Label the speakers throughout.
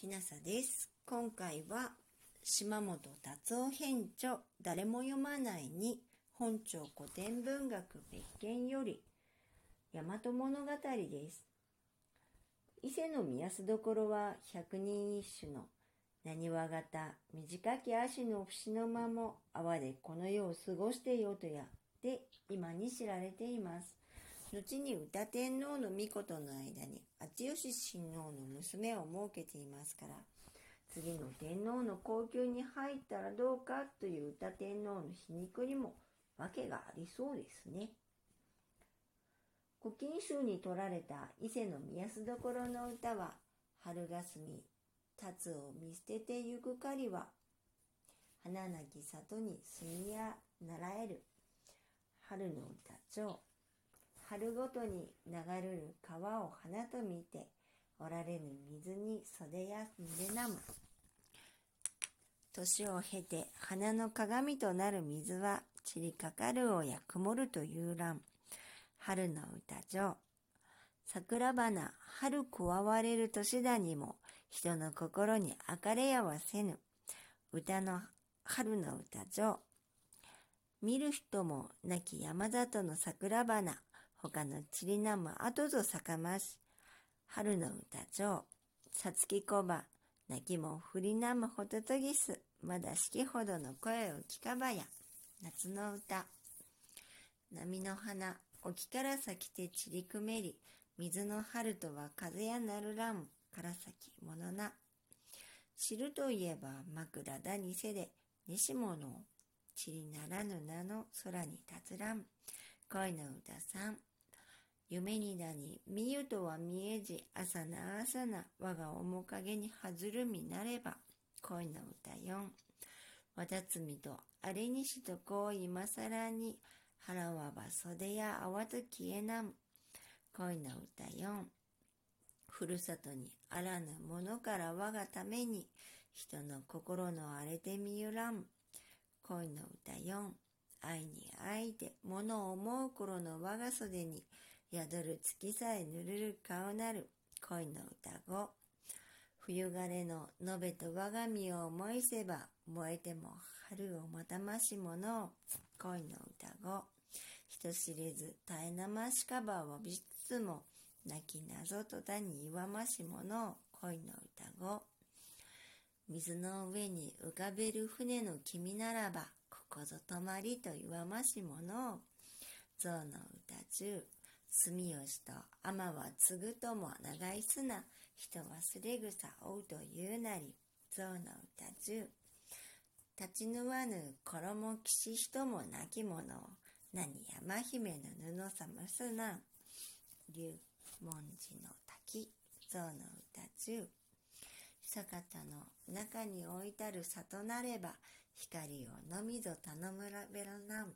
Speaker 1: きなさです。今回は島本達夫編著誰も読まないに本庁古典文学別件より大和物語です。伊勢の宮洲所は百人一首の何わ型短き足の節の間も泡でこの世を過ごしてよとやで今に知られています。後に歌天皇の御事の間に厚吉親王の娘を設けていますから次の天皇の後宮に入ったらどうかという歌天皇の皮肉にも訳がありそうですね。古今集に取られた伊勢の宮洲所の歌は春霞辰を見捨ててゆく狩りは花なき里に住みやならえる春の歌帳春ごとに流れる川を花と見ておられぬ水に袖や濡れなむ。年を経て花の鏡となる水は散りかかるをや曇るという欄春の歌上桜花春加われる年だにも人の心に明かれやはせぬ。歌の春の歌上見る人も亡き山里の桜花。他の散りなむ後ぞ咲かまし春の歌上さつきこば泣きも振りなむほととぎすまだしきほどの声を聞かばや夏の歌。波の花沖から咲きて散りくめり水の春とは風やなるらんから咲きものな。知るといえば枕だにせで西物を散りならぬ名の空に立つらん。恋の歌さん。夢にだに見ゆとは見えじ朝な朝な我が面影にはずるみなれば恋の歌よ。んわたつみとあれにしとこう今さらに腹はば袖や泡と消えなむ。恋の歌よ。んふるさとにあらぬものから我がために人の心の荒れてみゆらん恋の歌よ。ん愛に愛で物を思う頃の我が袖に宿る月さえぬるる顔なる。恋の歌語冬枯れの延べと我が身を思いせば燃えても春をまたましもの。恋の歌語人知れず絶えなましかばをびつつも泣き謎とだに言わましもの。恋の歌語水の上に浮かべる船の君ならばここぞ止まりと言わましもの。象の歌中。住吉と天は継ぐとも長い砂人忘れ草追うというなり象の歌中。立ちぬわぬ衣騎士人も亡き者を何山姫の布寒すな。龍文字の滝象の歌中。久方の中に置いたる里なれば光をのみぞ頼むらべらなん。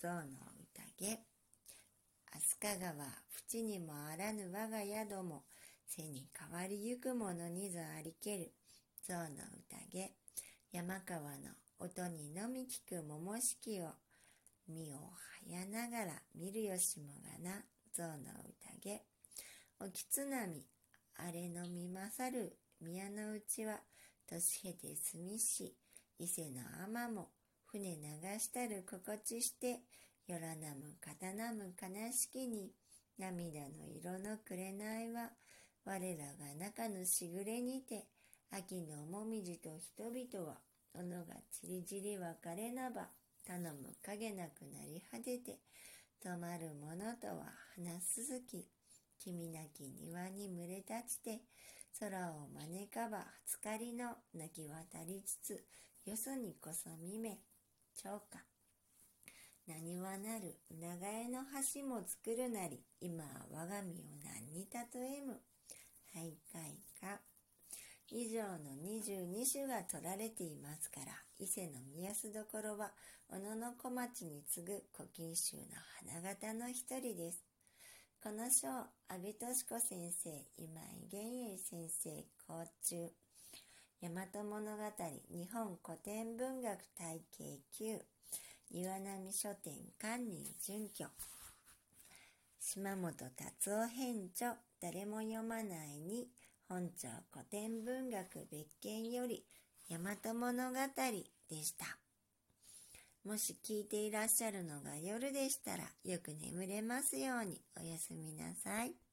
Speaker 1: 象の宴。飛鳥川淵にもあらぬ我が宿も背に変わりゆくものにぞありける。象の宴山川の音にのみ聞く桃式を身をはやながら見るよしもがな象の宴。おきつなみあれのみ勝る宮の内は年経て住みし伊勢の天も船流したる心地してよらなむ刀む悲しきに涙の色の紅は我らが中のしぐれにて秋のもみじと人々は己がちりじり別れなば頼む影なくなり果てて止まるものとは花鈴き君なき庭に群れ立ちて空を招かば初かりの泣き渡りつつよそにこそ見め超か何はなる。長江の橋も作るなり。今は我が身を何に例えむ。徘徊か。以上の22種が取られていますから。伊勢の宮洲所は小野小町に次ぐ古今集の花形の一人です。この章阿部敏子先生今井玄英先生校中。大和物語日本古典文学体系9岩波書店管理準拠島本達夫編著誰も読まないに本朝古典文学別件より大和物語でした。もし聞いていらっしゃるのが夜でしたらよく眠れますようにおやすみなさい。